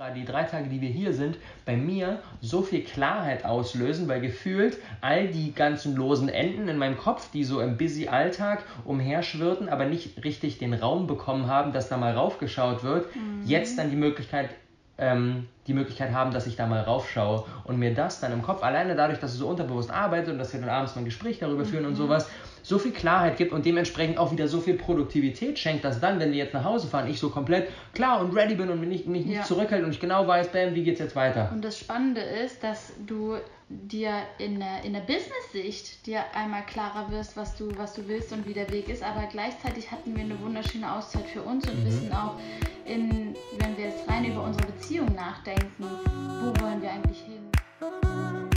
gerade die drei Tage, die wir hier sind, bei mir so viel Klarheit auslösen, weil gefühlt all die ganzen losen Enden in meinem Kopf, die so im busy Alltag umherschwirrten, aber nicht richtig den Raum bekommen haben, dass da mal raufgeschaut wird, mhm. jetzt dann die Möglichkeit ähm, die Möglichkeit haben, dass ich da mal raufschaue und mir das dann im Kopf, alleine dadurch, dass es so unterbewusst arbeitet und dass wir dann abends mal ein Gespräch darüber führen und mhm. sowas, so viel Klarheit gibt und dementsprechend auch wieder so viel Produktivität schenkt, dass dann, wenn wir jetzt nach Hause fahren, ich so komplett klar und ready bin und mich nicht, mich nicht ja. zurückhält und ich genau weiß, bam, wie geht's jetzt weiter. Und das Spannende ist, dass du dir in der, in der Business-Sicht dir einmal klarer wirst, was du, was du willst und wie der Weg ist, aber gleichzeitig hatten wir eine wunderschöne Auszeit für uns und mhm. wissen auch, in, wenn wir jetzt rein über unsere Beziehung nachdenken, wo wollen wir eigentlich hin?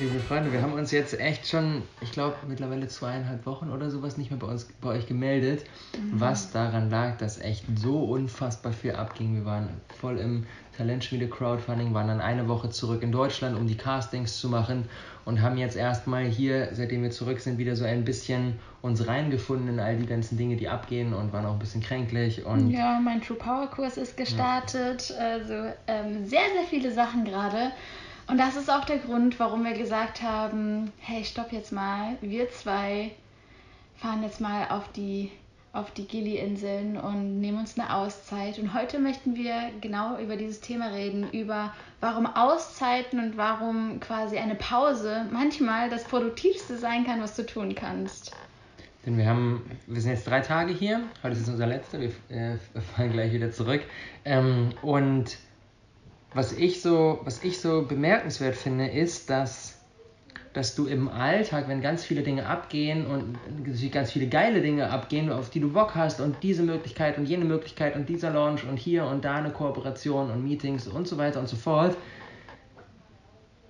Liebe Freunde, wir haben uns jetzt echt schon, ich glaube, mittlerweile zweieinhalb Wochen oder sowas nicht mehr bei uns bei euch gemeldet, mhm. was daran lag, dass echt so unfassbar viel abging. Wir waren voll im Talentschmiede Crowdfunding, waren dann eine Woche zurück in Deutschland, um die Castings zu machen und haben jetzt erstmal hier, seitdem wir zurück sind, wieder so ein bisschen uns reingefunden in all die ganzen Dinge, die abgehen und waren auch ein bisschen kränklich. Und ja, mein True Power Kurs ist gestartet, ja. also ähm, sehr, sehr viele Sachen gerade. Und das ist auch der Grund, warum wir gesagt haben, hey, stopp jetzt mal, wir zwei fahren jetzt mal auf die auf die Gili-Inseln und nehmen uns eine Auszeit. Und heute möchten wir genau über dieses Thema reden, über warum Auszeiten und warum quasi eine Pause manchmal das Produktivste sein kann, was du tun kannst. Denn wir haben, wir sind jetzt drei Tage hier, heute ist unser letzter, wir, äh, fahren gleich wieder zurück. Ähm, und was ich so, was ich so bemerkenswert finde, ist, dass, dass du im Alltag, wenn ganz viele Dinge abgehen und ganz viele geile Dinge abgehen, auf die du Bock hast und diese Möglichkeit und jene Möglichkeit und dieser Launch und hier und da eine Kooperation und Meetings und so weiter und so fort,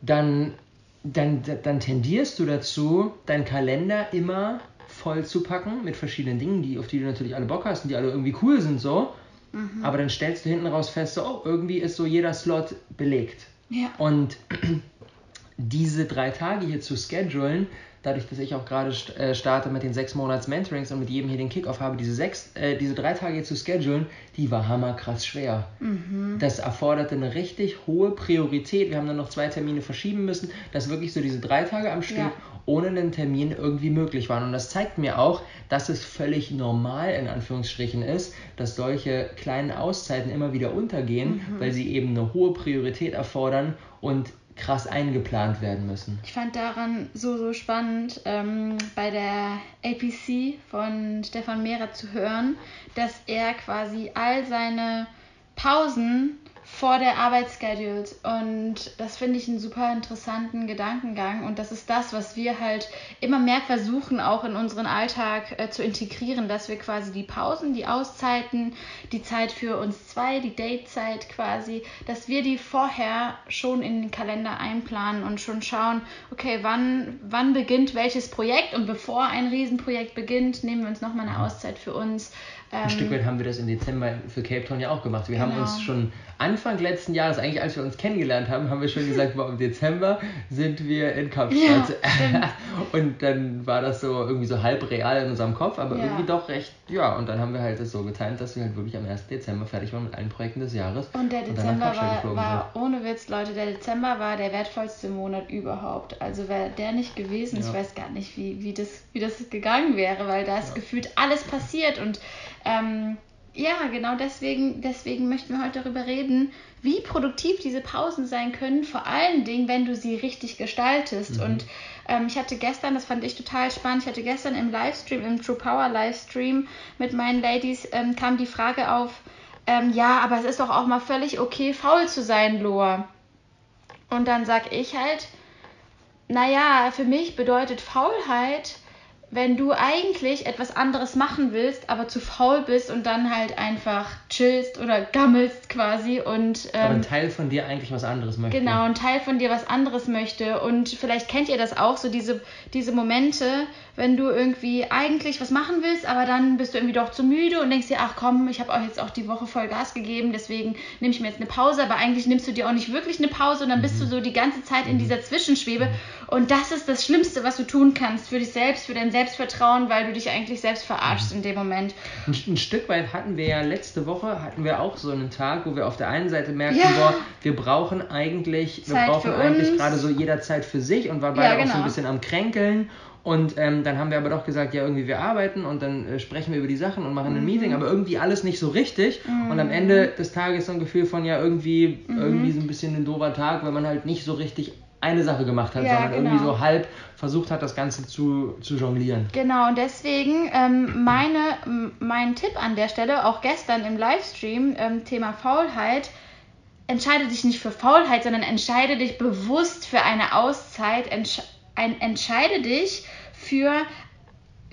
dann, dann, dann tendierst du dazu, deinen Kalender immer voll zu packen mit verschiedenen Dingen, die, auf die du natürlich alle Bock hast und die alle irgendwie cool sind so. Mhm. Aber dann stellst du hinten raus fest, so, oh, irgendwie ist so jeder Slot belegt. Ja. Und diese drei Tage hier zu schedulen, dadurch, dass ich auch gerade äh, starte mit den sechs Monats Mentorings und mit jedem hier den Kickoff habe, diese sechs, äh, diese drei Tage hier zu schedulen, die war hammerkrass schwer. Mhm. Das erforderte eine richtig hohe Priorität. Wir haben dann noch zwei Termine verschieben müssen, dass wirklich so diese drei Tage am Stück ja ohne einen Termin irgendwie möglich waren. Und das zeigt mir auch, dass es völlig normal in Anführungsstrichen ist, dass solche kleinen Auszeiten immer wieder untergehen, mhm. weil sie eben eine hohe Priorität erfordern und krass eingeplant werden müssen. Ich fand daran so, so spannend, ähm, bei der APC von Stefan Mehrer zu hören, dass er quasi all seine Pausen vor der Arbeit scheduled. Und das finde ich einen super interessanten Gedankengang. Und das ist das, was wir halt immer mehr versuchen, auch in unseren Alltag äh, zu integrieren, dass wir quasi die Pausen, die Auszeiten, die Zeit für uns zwei, die Datezeit quasi, dass wir die vorher schon in den Kalender einplanen und schon schauen, okay, wann, wann beginnt welches Projekt und bevor ein Riesenprojekt beginnt, nehmen wir uns nochmal eine Auszeit für uns ein Stück weit haben wir das im Dezember für Cape Town ja auch gemacht. Wir genau. haben uns schon Anfang letzten Jahres, eigentlich als wir uns kennengelernt haben, haben wir schon gesagt, boah, im Dezember sind wir in Kapstadt. Ja, und dann war das so irgendwie so halb real in unserem Kopf, aber ja. irgendwie doch recht, ja. Und dann haben wir halt das so geteilt, dass wir halt wirklich am 1. Dezember fertig waren mit allen Projekten des Jahres. Und der Dezember und war, war ohne Witz, Leute, der Dezember war der wertvollste Monat überhaupt. Also wäre der nicht gewesen, ja. ich weiß gar nicht, wie, wie, das, wie das gegangen wäre, weil da ist gefühlt alles passiert und ähm, ja, genau deswegen, deswegen möchten wir heute darüber reden, wie produktiv diese Pausen sein können, vor allen Dingen, wenn du sie richtig gestaltest. Mhm. Und ähm, ich hatte gestern, das fand ich total spannend, ich hatte gestern im Livestream, im True Power Livestream mit meinen Ladies, ähm, kam die Frage auf, ähm, ja, aber es ist doch auch mal völlig okay, faul zu sein, Loa. Und dann sag ich halt, naja, für mich bedeutet Faulheit, wenn du eigentlich etwas anderes machen willst, aber zu faul bist und dann halt einfach chillst oder gammelst quasi und ähm, aber ein Teil von dir eigentlich was anderes möchte. Genau, ein Teil von dir was anderes möchte und vielleicht kennt ihr das auch so diese diese Momente, wenn du irgendwie eigentlich was machen willst, aber dann bist du irgendwie doch zu müde und denkst dir, ach komm, ich habe auch jetzt auch die Woche voll Gas gegeben, deswegen nehme ich mir jetzt eine Pause, aber eigentlich nimmst du dir auch nicht wirklich eine Pause und dann bist du mhm. so die ganze Zeit in mhm. dieser Zwischenschwebe und das ist das Schlimmste, was du tun kannst für dich selbst, für dein Selbstvertrauen, weil du dich eigentlich selbst verarschst in dem Moment. Ein, ein Stück weit hatten wir ja letzte Woche, hatten wir auch so einen Tag, wo wir auf der einen Seite merkten, ja. boah, wir brauchen eigentlich, wir Zeit brauchen eigentlich gerade so jeder Zeit für sich und waren beide ja, genau. auch so ein genau. bisschen am Kränkeln und ähm, dann haben wir aber doch gesagt, ja, irgendwie wir arbeiten und dann äh, sprechen wir über die Sachen und machen mhm. ein Meeting, aber irgendwie alles nicht so richtig. Mhm. Und am Ende des Tages so ein Gefühl von, ja, irgendwie, mhm. irgendwie so ein bisschen ein doofer Tag, weil man halt nicht so richtig eine Sache gemacht hat, ja, sondern genau. irgendwie so halb versucht hat, das Ganze zu, zu jonglieren. Genau, und deswegen ähm, meine, mein Tipp an der Stelle, auch gestern im Livestream, ähm, Thema Faulheit, entscheide dich nicht für Faulheit, sondern entscheide dich bewusst für eine Auszeit, entsch ein, entscheide dich für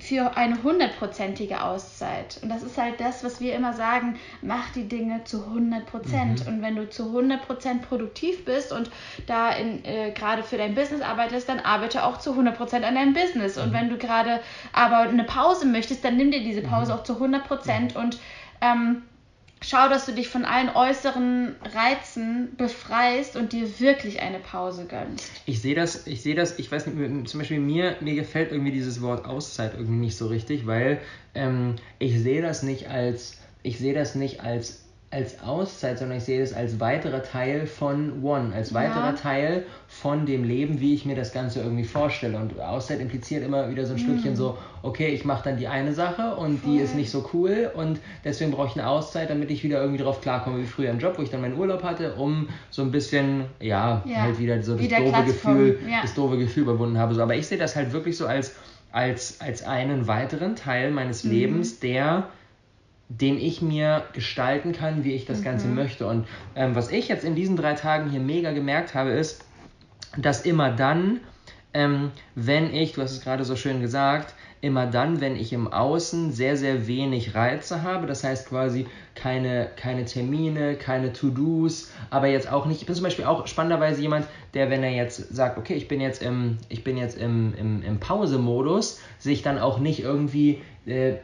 für eine hundertprozentige Auszeit. Und das ist halt das, was wir immer sagen, mach die Dinge zu 100 Prozent. Mhm. Und wenn du zu 100 Prozent produktiv bist und da äh, gerade für dein Business arbeitest, dann arbeite auch zu 100 Prozent an deinem Business. Mhm. Und wenn du gerade aber eine Pause möchtest, dann nimm dir diese Pause mhm. auch zu 100 Prozent und ähm, schau, dass du dich von allen äußeren Reizen befreist und dir wirklich eine Pause gönnst. Ich sehe das, ich sehe das, ich weiß nicht, zum Beispiel mir, mir gefällt irgendwie dieses Wort Auszeit irgendwie nicht so richtig, weil ähm, ich sehe das nicht als, ich sehe das nicht als als Auszeit, sondern ich sehe das als weiterer Teil von One, als weiterer ja. Teil von dem Leben, wie ich mir das Ganze irgendwie vorstelle. Und Auszeit impliziert immer wieder so ein mm. Stückchen so, okay, ich mache dann die eine Sache und Voll. die ist nicht so cool und deswegen brauche ich eine Auszeit, damit ich wieder irgendwie drauf klarkomme wie früher im Job, wo ich dann meinen Urlaub hatte, um so ein bisschen, ja, ja. halt wieder so das wieder doofe Gefühl, ja. das doofe Gefühl überwunden habe. So, aber ich sehe das halt wirklich so als, als, als einen weiteren Teil meines mhm. Lebens, der den ich mir gestalten kann, wie ich das mhm. Ganze möchte. Und ähm, was ich jetzt in diesen drei Tagen hier mega gemerkt habe, ist, dass immer dann, ähm, wenn ich, du hast es gerade so schön gesagt, immer dann, wenn ich im Außen sehr, sehr wenig Reize habe, das heißt quasi keine, keine Termine, keine To-Dos, aber jetzt auch nicht, ich bin zum Beispiel auch spannenderweise jemand, der, wenn er jetzt sagt, okay, ich bin jetzt im, ich bin jetzt im, im, im Pause-Modus, sich dann auch nicht irgendwie äh,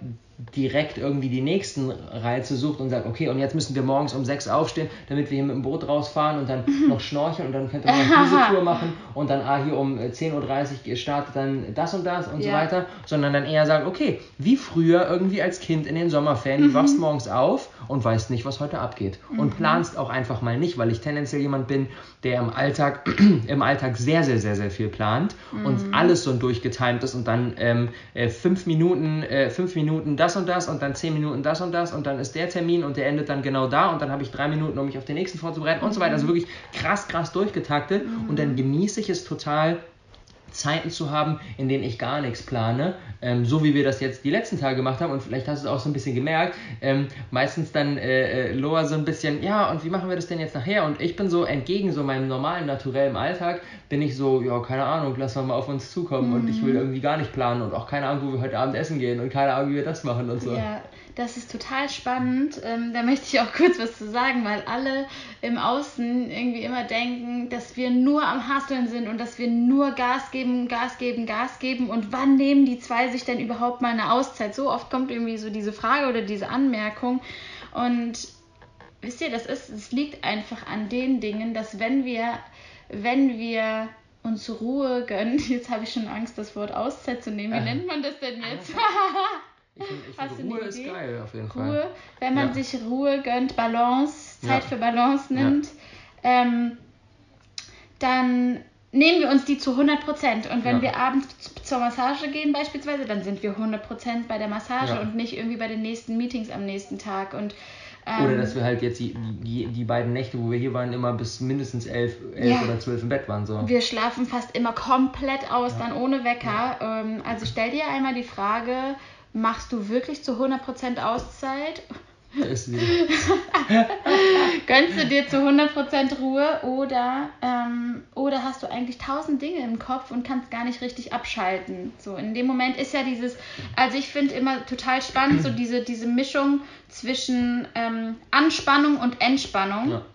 direkt irgendwie die nächsten Reize sucht und sagt, okay, und jetzt müssen wir morgens um sechs aufstehen, damit wir hier mit dem Boot rausfahren und dann mhm. noch schnorcheln und dann könnte man diese Tour machen und dann ah, hier um 10.30 Uhr startet dann das und das und ja. so weiter, sondern dann eher sagen, okay, wie früher irgendwie als Kind in den Sommerferien, mhm. du wachst morgens auf und weißt nicht, was heute abgeht mhm. und planst auch einfach mal nicht, weil ich tendenziell jemand bin, der im Alltag, im Alltag sehr, sehr, sehr, sehr viel plant und mhm. alles so durchgetimt ist und dann ähm, äh, fünf Minuten, äh, fünf Minuten das und das und dann 10 Minuten das und das und dann ist der Termin und der endet dann genau da und dann habe ich drei Minuten, um mich auf den nächsten vorzubereiten und so weiter. Also wirklich krass, krass durchgetaktet mhm. und dann genieße ich es total, Zeiten zu haben, in denen ich gar nichts plane, ähm, so wie wir das jetzt die letzten Tage gemacht haben und vielleicht hast du es auch so ein bisschen gemerkt, ähm, meistens dann äh, äh, Loa so ein bisschen, ja und wie machen wir das denn jetzt nachher und ich bin so entgegen so meinem normalen, naturellen Alltag, bin ich so, ja keine Ahnung, lass mal auf uns zukommen mhm. und ich will mhm. irgendwie gar nicht planen und auch keine Ahnung, wo wir heute Abend essen gehen und keine Ahnung, wie wir das machen und so. Ja, das ist total spannend. Ähm, da möchte ich auch kurz was zu sagen, weil alle im Außen irgendwie immer denken, dass wir nur am Hasseln sind und dass wir nur Gas geben, Gas geben, Gas geben. Und wann nehmen die zwei sich denn überhaupt mal eine Auszeit? So oft kommt irgendwie so diese Frage oder diese Anmerkung. Und wisst ihr, das ist, es liegt einfach an den Dingen, dass wenn wir, wenn wir uns Ruhe gönnen, jetzt habe ich schon Angst, das Wort Auszeit zu nehmen. Wie nennt man das denn jetzt? Ich finde, find, Ruhe ist geil auf jeden Fall. Ruhe, wenn man ja. sich Ruhe gönnt, Balance, Zeit ja. für Balance nimmt, ja. ähm, dann nehmen wir uns die zu 100 Prozent. Und wenn wir abends zur Massage gehen beispielsweise, dann sind wir 100 Prozent bei der Massage und nicht irgendwie bei den nächsten Meetings am nächsten Tag. Und oder ähm, dass wir halt jetzt die, die, die beiden Nächte, wo wir hier waren, immer bis mindestens elf, elf ja. oder zwölf im Bett waren. So. Wir schlafen fast immer komplett aus, ja. dann ohne Wecker. Ja. Ähm, also stell dir einmal die Frage, machst du wirklich zu 100% Auszeit? Gönnst du dir zu 100% Ruhe oder, ähm, oder hast du eigentlich tausend Dinge im Kopf und kannst gar nicht richtig abschalten. So in dem Moment ist ja dieses, also ich finde immer total spannend, so diese, diese Mischung zwischen ähm, Anspannung und Entspannung. Ja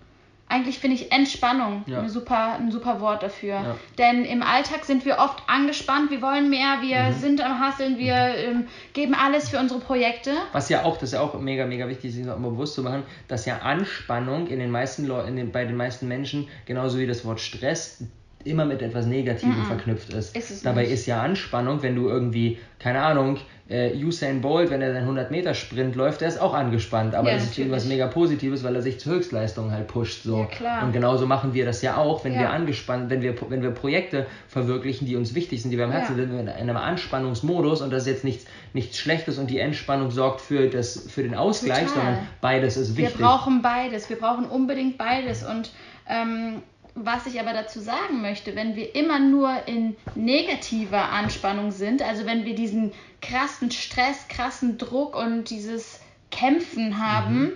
eigentlich finde ich Entspannung ja. ein, super, ein super Wort dafür. Ja. Denn im Alltag sind wir oft angespannt, wir wollen mehr, wir mhm. sind am Hasseln, wir ähm, geben alles für unsere Projekte. Was ja auch, das ist ja auch mega, mega wichtig, sich noch bewusst zu machen, dass ja Anspannung in den meisten Leuten, den, bei den meisten Menschen, genauso wie das Wort Stress, immer mit etwas Negativem mm -mm. verknüpft ist. ist Dabei nicht. ist ja Anspannung, wenn du irgendwie, keine Ahnung, äh, Usain Bolt, wenn er den 100 Meter Sprint läuft, der ist auch angespannt, aber ja, das ist irgendwas mega Positives, weil er sich zur Höchstleistung halt pusht. So. Ja, Und genauso machen wir das ja auch, wenn ja. wir angespannt, wenn wir, wenn wir Projekte verwirklichen, die uns wichtig sind, die wir am Herzen sind, in einem Anspannungsmodus und das ist jetzt nichts, nichts Schlechtes und die Entspannung sorgt für, das, für den Ausgleich, Total. sondern beides ist wichtig. Wir brauchen beides, wir brauchen unbedingt beides und ähm, was ich aber dazu sagen möchte, wenn wir immer nur in negativer Anspannung sind, also wenn wir diesen krassen Stress, krassen Druck und dieses Kämpfen haben, mhm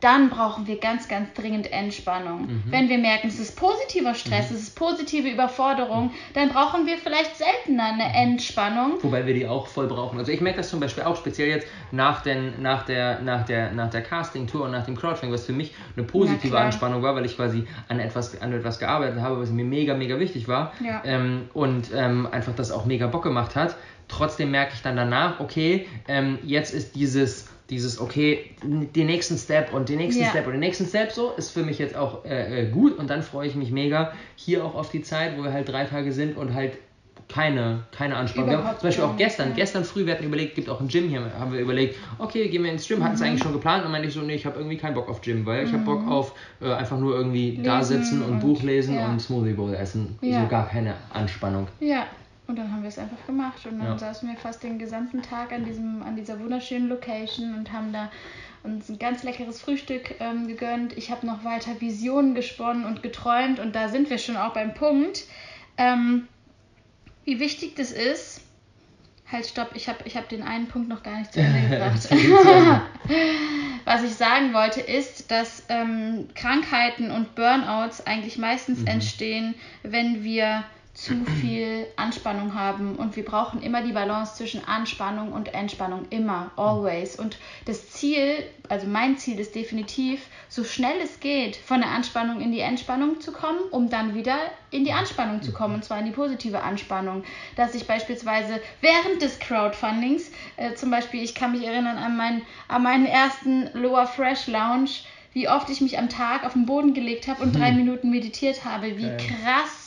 dann brauchen wir ganz, ganz dringend Entspannung. Mhm. Wenn wir merken, es ist positiver Stress, mhm. es ist positive Überforderung, dann brauchen wir vielleicht seltener eine mhm. Entspannung. Wobei wir die auch voll brauchen. Also ich merke das zum Beispiel auch speziell jetzt nach, den, nach der, nach der, nach der Casting-Tour und nach dem Crowdfunding, was für mich eine positive Anspannung war, weil ich quasi an etwas, an etwas gearbeitet habe, was mir mega, mega wichtig war ja. ähm, und ähm, einfach das auch mega Bock gemacht hat. Trotzdem merke ich dann danach, okay, ähm, jetzt ist dieses dieses, okay, den nächsten Step und den nächsten ja. Step und den nächsten Step so, ist für mich jetzt auch äh, äh, gut und dann freue ich mich mega hier auch auf die Zeit, wo wir halt drei Tage sind und halt keine, keine Anspannung. Wir haben zum Beispiel auch gestern, ja. gestern früh, wir hatten überlegt, gibt auch ein Gym hier, haben wir überlegt, okay, gehen wir ins Gym, hatten es mhm. eigentlich schon geplant und meinte ich so, nee, ich habe irgendwie keinen Bock auf Gym, weil mhm. ich habe Bock auf äh, einfach nur irgendwie lesen da sitzen und, und Buch lesen ja. und Smoothie Bowl essen. Ja. So gar keine Anspannung. Ja, und dann haben wir es einfach gemacht und dann ja. saßen wir fast den gesamten Tag an, diesem, an dieser wunderschönen Location und haben da uns ein ganz leckeres Frühstück ähm, gegönnt. Ich habe noch weiter Visionen gesponnen und geträumt und da sind wir schon auch beim Punkt, ähm, wie wichtig das ist. Halt, stopp, ich habe ich hab den einen Punkt noch gar nicht zu Ende gebracht. Was ich sagen wollte, ist, dass ähm, Krankheiten und Burnouts eigentlich meistens mhm. entstehen, wenn wir zu viel Anspannung haben. Und wir brauchen immer die Balance zwischen Anspannung und Entspannung, immer, always. Und das Ziel, also mein Ziel ist definitiv, so schnell es geht, von der Anspannung in die Entspannung zu kommen, um dann wieder in die Anspannung zu kommen, und zwar in die positive Anspannung. Dass ich beispielsweise während des Crowdfundings, äh, zum Beispiel, ich kann mich erinnern an, mein, an meinen ersten Lower Fresh Lounge, wie oft ich mich am Tag auf den Boden gelegt habe und drei Minuten meditiert habe, wie krass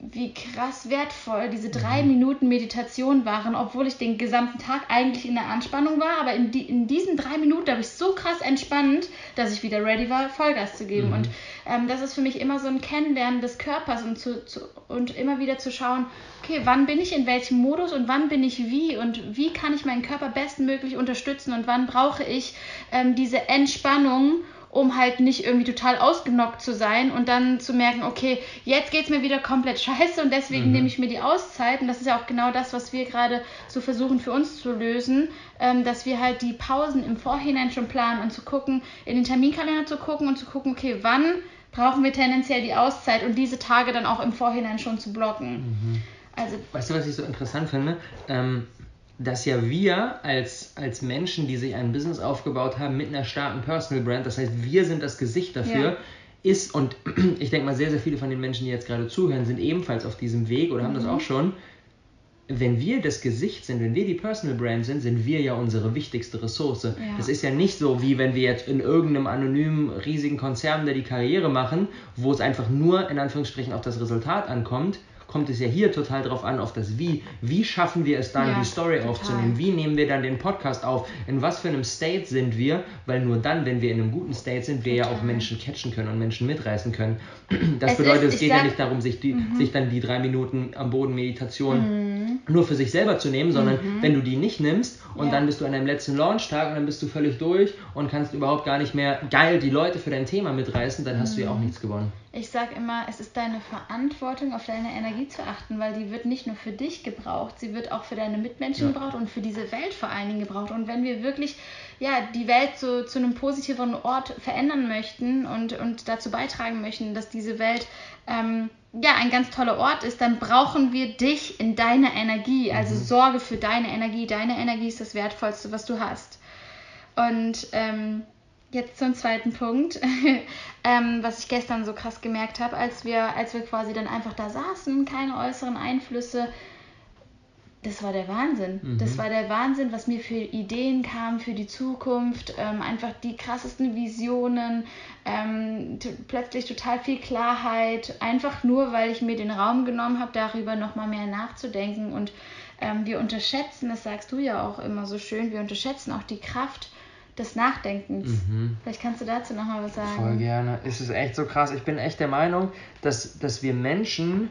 wie krass wertvoll diese drei mhm. Minuten Meditation waren, obwohl ich den gesamten Tag eigentlich in der Anspannung war. Aber in, die, in diesen drei Minuten habe ich so krass entspannt, dass ich wieder ready war, Vollgas zu geben. Mhm. Und ähm, das ist für mich immer so ein Kennenlernen des Körpers und, zu, zu, und immer wieder zu schauen, okay, wann bin ich in welchem Modus und wann bin ich wie und wie kann ich meinen Körper bestmöglich unterstützen und wann brauche ich ähm, diese Entspannung um halt nicht irgendwie total ausgenockt zu sein und dann zu merken, okay, jetzt geht es mir wieder komplett scheiße und deswegen mhm. nehme ich mir die Auszeit. Und das ist ja auch genau das, was wir gerade so versuchen für uns zu lösen, ähm, dass wir halt die Pausen im Vorhinein schon planen und zu gucken, in den Terminkalender zu gucken und zu gucken, okay, wann brauchen wir tendenziell die Auszeit und diese Tage dann auch im Vorhinein schon zu blocken. Mhm. Also, weißt du, was ich so interessant finde? Ähm, dass ja wir als, als Menschen, die sich ein Business aufgebaut haben mit einer starken Personal Brand, das heißt, wir sind das Gesicht dafür, ja. ist, und ich denke mal, sehr, sehr viele von den Menschen, die jetzt gerade zuhören, sind ebenfalls auf diesem Weg oder mhm. haben das mhm. auch schon. Wenn wir das Gesicht sind, wenn wir die Personal Brand sind, sind wir ja unsere wichtigste Ressource. Ja. Das ist ja nicht so, wie wenn wir jetzt in irgendeinem anonymen, riesigen Konzern da die Karriere machen, wo es einfach nur in Anführungsstrichen auf das Resultat ankommt, kommt es ja hier total drauf an, auf das Wie. Wie schaffen wir es dann, ja, die Story total. aufzunehmen? Wie nehmen wir dann den Podcast auf? In was für einem State sind wir? Weil nur dann, wenn wir in einem guten State sind, wir total. ja auch Menschen catchen können und Menschen mitreißen können. Das es bedeutet, ist, es geht sag, ja nicht darum, sich, die, mhm. sich dann die drei Minuten am Boden Meditation mhm. nur für sich selber zu nehmen, sondern mhm. wenn du die nicht nimmst und ja. dann bist du an deinem letzten Launchtag und dann bist du völlig durch und kannst überhaupt gar nicht mehr geil die Leute für dein Thema mitreißen, dann hast du ja auch mhm. nichts gewonnen. Ich sage immer, es ist deine Verantwortung, auf deine Energie zu achten, weil die wird nicht nur für dich gebraucht, sie wird auch für deine Mitmenschen ja. gebraucht und für diese Welt vor allen Dingen gebraucht. Und wenn wir wirklich ja, die Welt so, zu einem positiveren Ort verändern möchten und, und dazu beitragen möchten, dass diese Welt ähm, ja ein ganz toller Ort ist, dann brauchen wir dich in deiner Energie. Also mhm. sorge für deine Energie. Deine Energie ist das Wertvollste, was du hast. Und ähm, jetzt zum zweiten Punkt, ähm, was ich gestern so krass gemerkt habe, als wir, als wir quasi dann einfach da saßen, keine äußeren Einflüsse, das war der Wahnsinn. Mhm. Das war der Wahnsinn, was mir für Ideen kam für die Zukunft. Ähm, einfach die krassesten Visionen, ähm, plötzlich total viel Klarheit. Einfach nur, weil ich mir den Raum genommen habe, darüber nochmal mehr nachzudenken. Und ähm, wir unterschätzen, das sagst du ja auch immer so schön, wir unterschätzen auch die Kraft des Nachdenkens. Mhm. Vielleicht kannst du dazu nochmal was sagen. Voll gerne. Es ist echt so krass. Ich bin echt der Meinung, dass, dass wir Menschen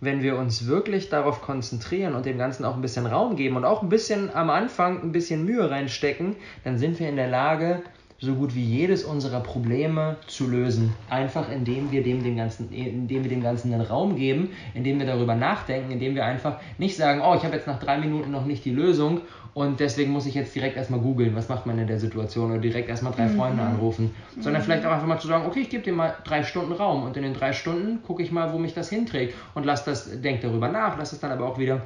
wenn wir uns wirklich darauf konzentrieren und dem Ganzen auch ein bisschen Raum geben und auch ein bisschen am Anfang ein bisschen Mühe reinstecken, dann sind wir in der Lage, so gut wie jedes unserer Probleme zu lösen. Einfach indem wir dem, dem Ganzen, indem wir dem Ganzen einen Raum geben, indem wir darüber nachdenken, indem wir einfach nicht sagen, oh, ich habe jetzt nach drei Minuten noch nicht die Lösung und deswegen muss ich jetzt direkt erstmal googeln, was macht man in der Situation oder direkt erstmal drei mhm. Freunde anrufen, sondern mhm. vielleicht auch einfach mal zu sagen, okay, ich gebe dir mal drei Stunden Raum und in den drei Stunden gucke ich mal, wo mich das hinträgt und lass das, denk darüber nach, lass es dann aber auch wieder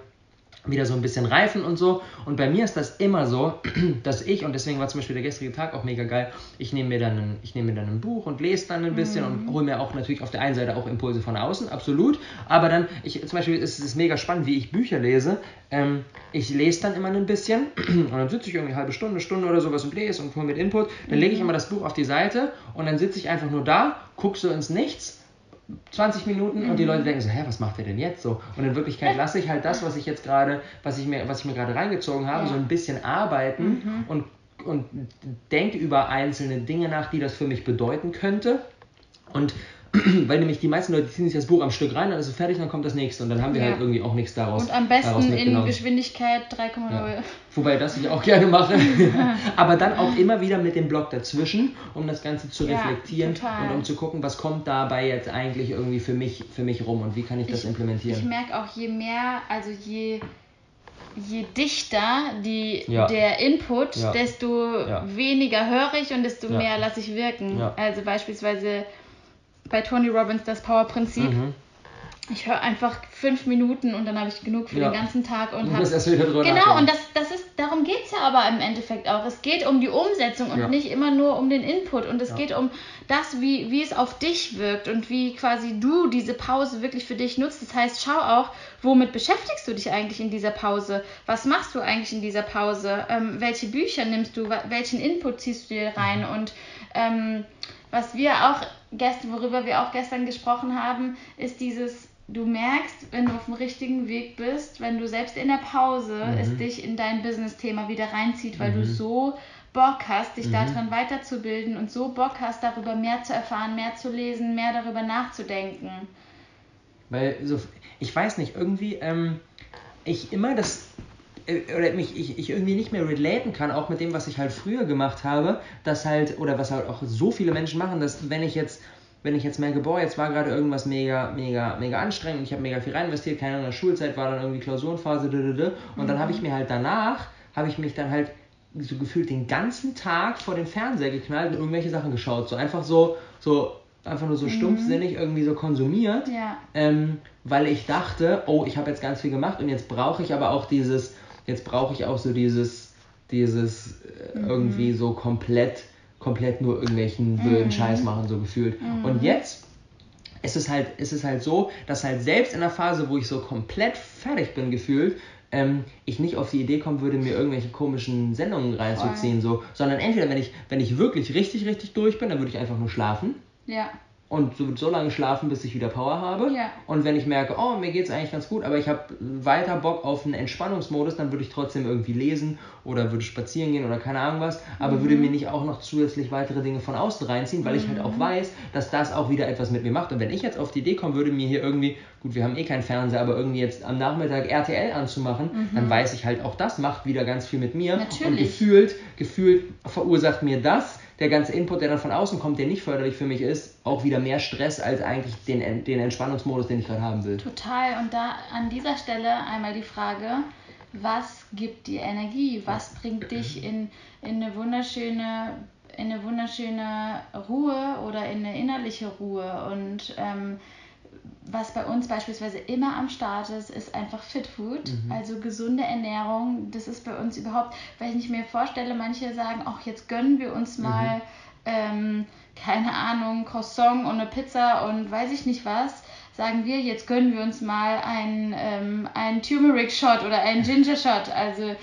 wieder so ein bisschen reifen und so. Und bei mir ist das immer so, dass ich, und deswegen war zum Beispiel der gestrige Tag auch mega geil, ich nehme mir dann ein, ich nehme mir dann ein Buch und lese dann ein bisschen mhm. und hole mir auch natürlich auf der einen Seite auch Impulse von außen, absolut. Aber dann, ich, zum Beispiel ist es mega spannend, wie ich Bücher lese. Ähm, ich lese dann immer ein bisschen und dann sitze ich irgendwie eine halbe Stunde, Stunde oder sowas und lese und hole mit Input. Dann lege ich mhm. immer das Buch auf die Seite und dann sitze ich einfach nur da, gucke so ins Nichts 20 Minuten und die Leute denken so, hä, was macht der denn jetzt so? Und in Wirklichkeit lasse ich halt das, was ich jetzt gerade, was ich mir, was ich mir gerade reingezogen habe, ja. so ein bisschen arbeiten mhm. und, und denke über einzelne Dinge nach, die das für mich bedeuten könnte. Und weil nämlich die meisten Leute ziehen sich das Buch am Stück rein, dann ist es fertig, dann kommt das nächste und dann haben wir ja. halt irgendwie auch nichts daraus. Und am besten in Geschwindigkeit 3,0. Ja. Wobei das ich auch gerne mache. Aber dann auch immer wieder mit dem Block dazwischen, um das Ganze zu reflektieren ja, und um zu gucken, was kommt dabei jetzt eigentlich irgendwie für mich, für mich rum und wie kann ich das ich, implementieren. Ich merke auch, je mehr, also je je dichter die, ja. der Input, ja. desto ja. weniger höre ich und desto mehr lasse ich wirken. Also beispielsweise bei Tony Robbins das Power-Prinzip. Mhm. Ich höre einfach fünf Minuten und dann habe ich genug für ja. den ganzen Tag und habe genau und das, das ist darum geht es ja aber im Endeffekt auch. Es geht um die Umsetzung und ja. nicht immer nur um den Input und es ja. geht um das, wie, wie es auf dich wirkt und wie quasi du diese Pause wirklich für dich nutzt. Das heißt, schau auch, womit beschäftigst du dich eigentlich in dieser Pause? Was machst du eigentlich in dieser Pause? Ähm, welche Bücher nimmst du? Welchen Input ziehst du dir rein? Mhm. Und ähm, was wir auch gestern, worüber wir auch gestern gesprochen haben, ist dieses, du merkst, wenn du auf dem richtigen Weg bist, wenn du selbst in der Pause mhm. es dich in dein Business-Thema wieder reinzieht, weil mhm. du so Bock hast, dich mhm. darin weiterzubilden und so Bock hast, darüber mehr zu erfahren, mehr zu lesen, mehr darüber nachzudenken. Weil so, ich weiß nicht, irgendwie, ähm, ich immer das oder mich ich, ich irgendwie nicht mehr relaten kann, auch mit dem, was ich halt früher gemacht habe, dass halt, oder was halt auch so viele Menschen machen, dass wenn ich jetzt, wenn ich jetzt merke, boah, jetzt war gerade irgendwas mega, mega, mega anstrengend, ich habe mega viel rein investiert, keine Ahnung, in der Schulzeit war dann irgendwie Klausurenphase, und mhm. dann habe ich mir halt danach, habe ich mich dann halt so gefühlt den ganzen Tag vor den Fernseher geknallt und irgendwelche Sachen geschaut, so einfach so, so einfach nur so mhm. stumpfsinnig irgendwie so konsumiert, ja. ähm, weil ich dachte, oh, ich habe jetzt ganz viel gemacht und jetzt brauche ich aber auch dieses, jetzt brauche ich auch so dieses, dieses äh, mhm. irgendwie so komplett, komplett nur irgendwelchen blöden mhm. Scheiß machen, so gefühlt. Mhm. Und jetzt ist es halt, ist es halt so, dass halt selbst in der Phase, wo ich so komplett fertig bin, gefühlt, ähm, ich nicht auf die Idee kommen würde, mir irgendwelche komischen Sendungen reinzuziehen, so, sondern entweder wenn ich, wenn ich wirklich richtig, richtig durch bin, dann würde ich einfach nur schlafen. Ja und so, so lange schlafen, bis ich wieder Power habe. Ja. Und wenn ich merke, oh, mir geht es eigentlich ganz gut, aber ich habe weiter Bock auf einen Entspannungsmodus, dann würde ich trotzdem irgendwie lesen oder würde spazieren gehen oder keine Ahnung was, aber mhm. würde mir nicht auch noch zusätzlich weitere Dinge von außen reinziehen, weil mhm. ich halt auch mhm. weiß, dass das auch wieder etwas mit mir macht. Und wenn ich jetzt auf die Idee kommen würde, mir hier irgendwie, gut, wir haben eh keinen Fernseher, aber irgendwie jetzt am Nachmittag RTL anzumachen, mhm. dann weiß ich halt auch, das macht wieder ganz viel mit mir. Natürlich. Und gefühlt, gefühlt verursacht mir das der ganze Input, der dann von außen kommt, der nicht förderlich für mich ist, auch wieder mehr Stress als eigentlich den, den Entspannungsmodus, den ich gerade haben will. Total. Und da an dieser Stelle einmal die Frage, was gibt dir Energie? Was bringt dich in, in eine wunderschöne in eine wunderschöne Ruhe oder in eine innerliche Ruhe und ähm, was bei uns beispielsweise immer am Start ist, ist einfach Fit Food, mhm. also gesunde Ernährung. Das ist bei uns überhaupt, weil ich mir vorstelle, manche sagen, ach, jetzt gönnen wir uns mhm. mal, mhm. ähm, keine Ahnung, Croissant und eine Pizza und weiß ich nicht was. Sagen wir, jetzt gönnen wir uns mal einen, ähm, einen Turmeric Shot oder einen Ginger Shot. Also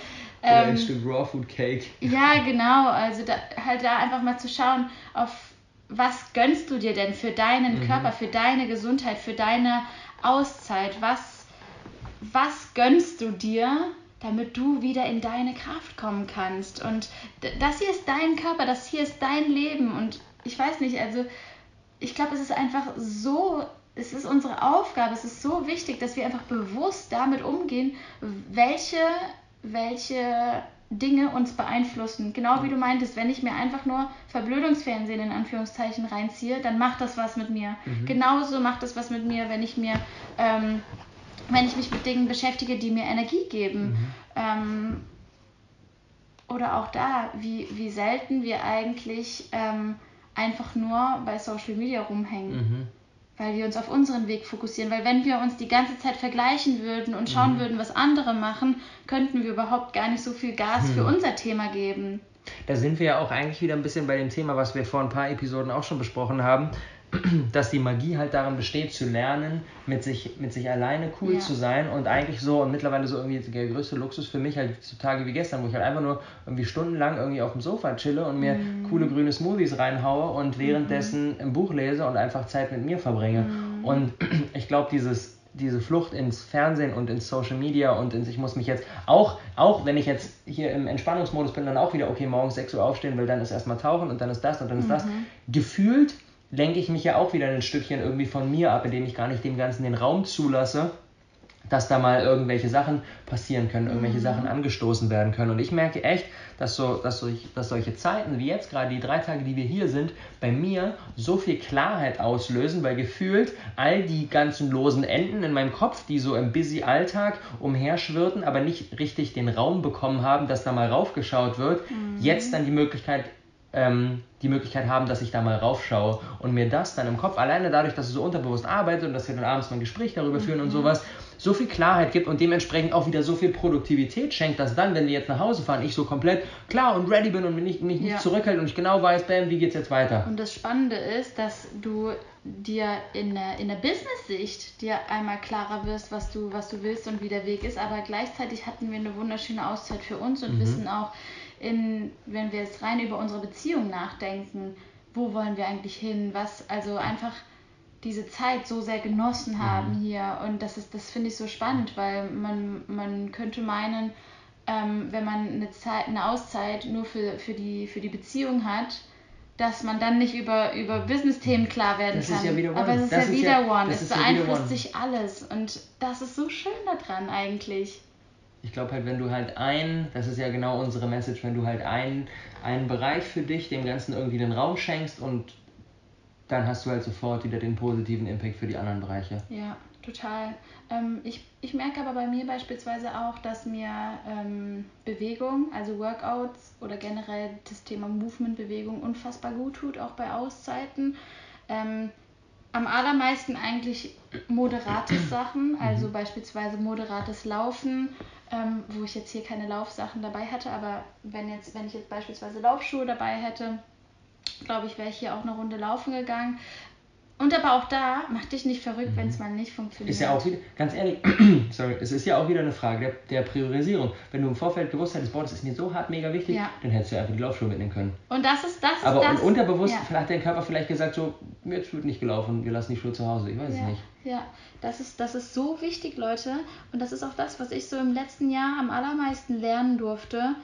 oder ein ähm, Stück Raw Food Cake. Ja, genau. Also da, halt da einfach mal zu schauen, auf was gönnst du dir denn für deinen mhm. Körper, für deine Gesundheit, für deine Auszeit? Was, was gönnst du dir, damit du wieder in deine Kraft kommen kannst? Und das hier ist dein Körper, das hier ist dein Leben. Und ich weiß nicht, also ich glaube, es ist einfach so, es ist unsere Aufgabe, es ist so wichtig, dass wir einfach bewusst damit umgehen, welche, welche Dinge uns beeinflussen. Genau wie du meintest, wenn ich mir einfach nur Verblödungsfernsehen in Anführungszeichen reinziehe, dann macht das was mit mir. Mhm. Genauso macht das was mit mir, wenn ich mir, ähm, wenn ich mich mit Dingen beschäftige, die mir Energie geben. Mhm. Ähm, oder auch da, wie, wie selten wir eigentlich ähm, einfach nur bei Social Media rumhängen. Mhm weil wir uns auf unseren Weg fokussieren. Weil wenn wir uns die ganze Zeit vergleichen würden und schauen mhm. würden, was andere machen, könnten wir überhaupt gar nicht so viel Gas mhm. für unser Thema geben. Da sind wir ja auch eigentlich wieder ein bisschen bei dem Thema, was wir vor ein paar Episoden auch schon besprochen haben, dass die Magie halt darin besteht, zu lernen, mit sich, mit sich alleine cool ja. zu sein und eigentlich so und mittlerweile so irgendwie der größte Luxus für mich halt so Tage wie gestern, wo ich halt einfach nur irgendwie stundenlang irgendwie auf dem Sofa chille und mir mhm. coole grüne Smoothies reinhaue und währenddessen mhm. ein Buch lese und einfach Zeit mit mir verbringe. Mhm. Und ich glaube, dieses diese Flucht ins Fernsehen und ins Social Media und ins, ich muss mich jetzt auch, auch wenn ich jetzt hier im Entspannungsmodus bin, dann auch wieder, okay, morgens 6 Uhr aufstehen, weil dann ist erstmal tauchen und dann ist das und dann ist das. Mhm. Gefühlt lenke ich mich ja auch wieder ein Stückchen irgendwie von mir ab, indem ich gar nicht dem Ganzen den Raum zulasse, dass da mal irgendwelche Sachen passieren können, irgendwelche mhm. Sachen angestoßen werden können. Und ich merke echt, dass, so, dass, solch, dass solche Zeiten wie jetzt gerade, die drei Tage, die wir hier sind, bei mir so viel Klarheit auslösen, weil gefühlt all die ganzen losen Enden in meinem Kopf, die so im busy Alltag umherschwirrten, aber nicht richtig den Raum bekommen haben, dass da mal raufgeschaut wird, mhm. jetzt dann die Möglichkeit ähm, die Möglichkeit haben, dass ich da mal raufschaue und mir das dann im Kopf, alleine dadurch, dass es so unterbewusst arbeitet und dass wir dann abends mal ein Gespräch darüber führen und mhm. sowas, so viel Klarheit gibt und dementsprechend auch wieder so viel Produktivität schenkt, dass dann, wenn wir jetzt nach Hause fahren, ich so komplett klar und ready bin und mich nicht, mich nicht ja. zurückhält und ich genau weiß, bam, wie geht's jetzt weiter. Und das Spannende ist, dass du dir in der, in der Business-Sicht dir einmal klarer wirst, was du, was du willst und wie der Weg ist, aber gleichzeitig hatten wir eine wunderschöne Auszeit für uns und mhm. wissen auch, in, wenn wir jetzt rein über unsere Beziehung nachdenken, wo wollen wir eigentlich hin, was, also einfach diese Zeit so sehr genossen mhm. haben mhm. hier und das ist, das finde ich so spannend, weil man, man könnte meinen, ähm, wenn man eine Zeit, eine Auszeit nur für, für, die, für die Beziehung hat, dass man dann nicht über, über Business-Themen klar werden das kann. Ist ja wieder one. Aber es ist das ja ist wieder ja, One. Es beeinflusst ja sich alles. Und das ist so schön daran eigentlich ich glaube halt, wenn du halt ein, das ist ja genau unsere Message, wenn du halt ein, einen Bereich für dich dem Ganzen irgendwie den Raum schenkst und dann hast du halt sofort wieder den positiven Impact für die anderen Bereiche. Ja, total. Ähm, ich, ich merke aber bei mir beispielsweise auch, dass mir ähm, Bewegung, also Workouts oder generell das Thema Movement-Bewegung unfassbar gut tut, auch bei Auszeiten. Ähm, am allermeisten eigentlich moderate Sachen, also mhm. beispielsweise moderates Laufen, ähm, wo ich jetzt hier keine Laufsachen dabei hätte, aber wenn jetzt, wenn ich jetzt beispielsweise Laufschuhe dabei hätte, glaube ich, wäre ich hier auch eine Runde laufen gegangen. Und aber auch da, mach dich nicht verrückt, mhm. wenn es mal nicht funktioniert. Ist ja auch wieder, ganz ehrlich, sorry, es ist ja auch wieder eine Frage der, der Priorisierung. Wenn du im Vorfeld gewusst hättest, boah, das ist mir so hart mega wichtig, ja. dann hättest du einfach die Laufschuhe mitnehmen können. Und das ist das. Aber das, unterbewusst ja. hat dein Körper vielleicht gesagt, so, jetzt wird nicht gelaufen, wir lassen die Schuhe zu Hause. Ich weiß ja. es nicht. Ja, das ist, das ist so wichtig, Leute. Und das ist auch das, was ich so im letzten Jahr am allermeisten lernen durfte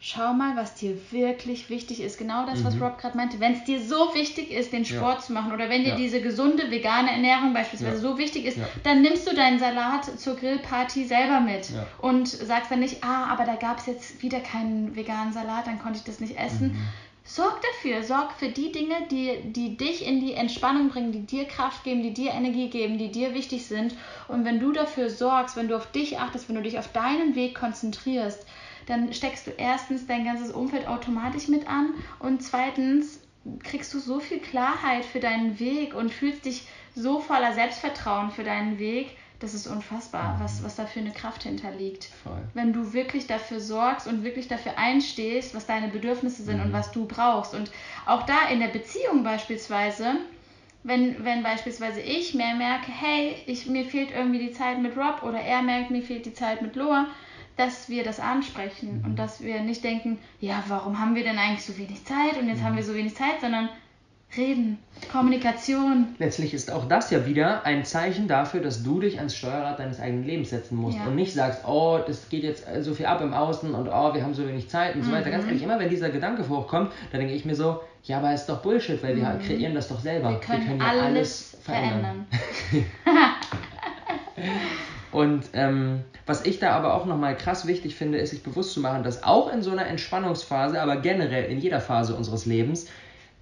schau mal, was dir wirklich wichtig ist. Genau das, mhm. was Rob gerade meinte. Wenn es dir so wichtig ist, den Sport ja. zu machen oder wenn dir ja. diese gesunde vegane Ernährung beispielsweise so wichtig ist, dann nimmst du deinen Salat zur Grillparty selber mit und sagst dann nicht, ah, aber da gab es jetzt wieder keinen veganen Salat, dann konnte ich das nicht essen. Mhm. Sorg dafür, sorg für die Dinge, die, die dich in die Entspannung bringen, die dir Kraft geben, die dir Energie geben, die dir wichtig sind. Und wenn du dafür sorgst, wenn du auf dich achtest, wenn du dich auf deinen Weg konzentrierst, dann steckst du erstens dein ganzes Umfeld automatisch mit an und zweitens kriegst du so viel Klarheit für deinen Weg und fühlst dich so voller Selbstvertrauen für deinen Weg. Das ist unfassbar, was, was da für eine Kraft hinterliegt. Voll. Wenn du wirklich dafür sorgst und wirklich dafür einstehst, was deine Bedürfnisse sind und was du brauchst. Und auch da in der Beziehung beispielsweise, wenn, wenn beispielsweise ich mehr merke, hey, ich, mir fehlt irgendwie die Zeit mit Rob oder er merkt, mir fehlt die Zeit mit Loa, dass wir das ansprechen und dass wir nicht denken, ja, warum haben wir denn eigentlich so wenig Zeit und jetzt haben wir so wenig Zeit, sondern reden, Kommunikation. Letztlich ist auch das ja wieder ein Zeichen dafür, dass du dich ans Steuerrad deines eigenen Lebens setzen musst Ja. und nicht sagst, oh, das geht jetzt so viel ab im Außen und oh, wir haben so wenig Zeit und so weiter. Mhm. Ganz ehrlich, immer wenn dieser Gedanke hochkommt, dann denke ich mir so, ja, aber ist doch Bullshit, weil wir kreieren das doch selber. Mhm. Wir können ja alles verändern. Und ähm, was ich da aber auch nochmal krass wichtig finde, ist sich bewusst zu machen, dass auch in so einer Entspannungsphase, aber generell in jeder Phase unseres Lebens,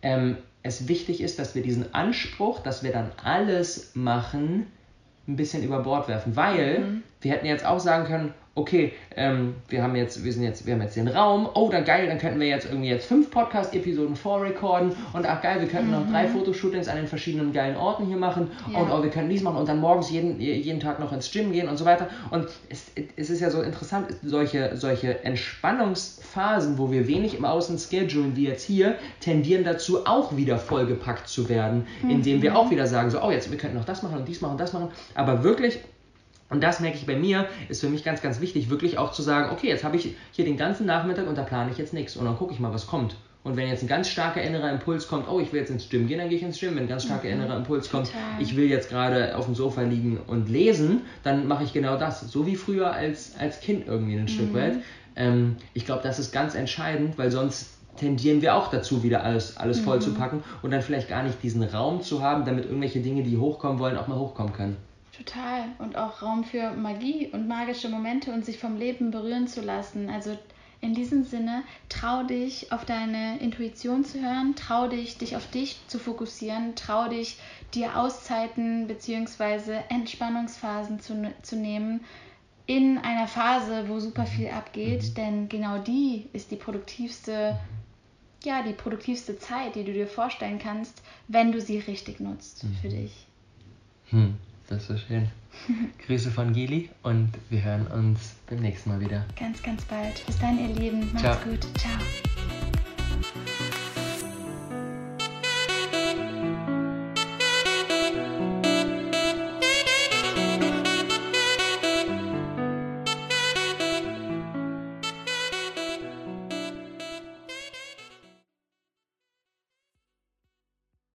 ähm, es wichtig ist, dass wir diesen Anspruch, dass wir dann alles machen, ein bisschen über Bord werfen. Weil wir hätten jetzt auch sagen können, okay, ähm, wir haben jetzt, wir sind jetzt, wir haben jetzt den Raum, oh, dann geil, dann könnten wir jetzt irgendwie jetzt fünf Podcast-Episoden vorrekorden und ach geil, wir könnten noch drei Fotoshootings an den verschiedenen geilen Orten hier machen Ja. und oh, wir können dies machen und dann morgens jeden, jeden Tag noch ins Gym gehen und so weiter. Und es, es ist ja so interessant, solche, solche Entspannungsphasen, wo wir wenig im Außen schedulen, wie jetzt hier, tendieren dazu, auch wieder vollgepackt zu werden, indem wir auch wieder sagen, so, oh, jetzt, wir könnten noch das machen und dies machen und das machen. Aber wirklich und das merke ich bei mir, ist für mich ganz, ganz wichtig, wirklich auch zu sagen, okay, jetzt habe ich hier den ganzen Nachmittag und da plane ich jetzt nichts und dann gucke ich mal, was kommt. Und wenn jetzt ein ganz starker innerer Impuls kommt, oh, ich will jetzt ins Gym gehen, dann gehe ich ins Gym. Wenn ein ganz starker innerer Impuls kommt, Total. ich will jetzt gerade auf dem Sofa liegen und lesen, dann mache ich genau das. So wie früher als, als Kind irgendwie ein Stück weit. Ähm, ich glaube, das ist ganz entscheidend, weil sonst tendieren wir auch dazu, wieder alles, alles voll zu packen und dann vielleicht gar nicht diesen Raum zu haben, damit irgendwelche Dinge, die hochkommen wollen, auch mal hochkommen können. Total. Und auch Raum für Magie und magische Momente und sich vom Leben berühren zu lassen. Also in diesem Sinne, trau dich, auf deine Intuition zu hören, trau dich, dich auf dich zu fokussieren, trau dich, dir Auszeiten bzw. Entspannungsphasen zu, zu nehmen in einer Phase, wo super viel abgeht, denn genau die ist die produktivste, ja, die produktivste Zeit, die du dir vorstellen kannst, wenn du sie richtig nutzt für dich. Hm, das ist so schön. Grüße von Gili und wir hören uns beim nächsten Mal wieder. Ganz, ganz bald. Bis dann, ihr Lieben. Macht's Ciao. gut. Ciao.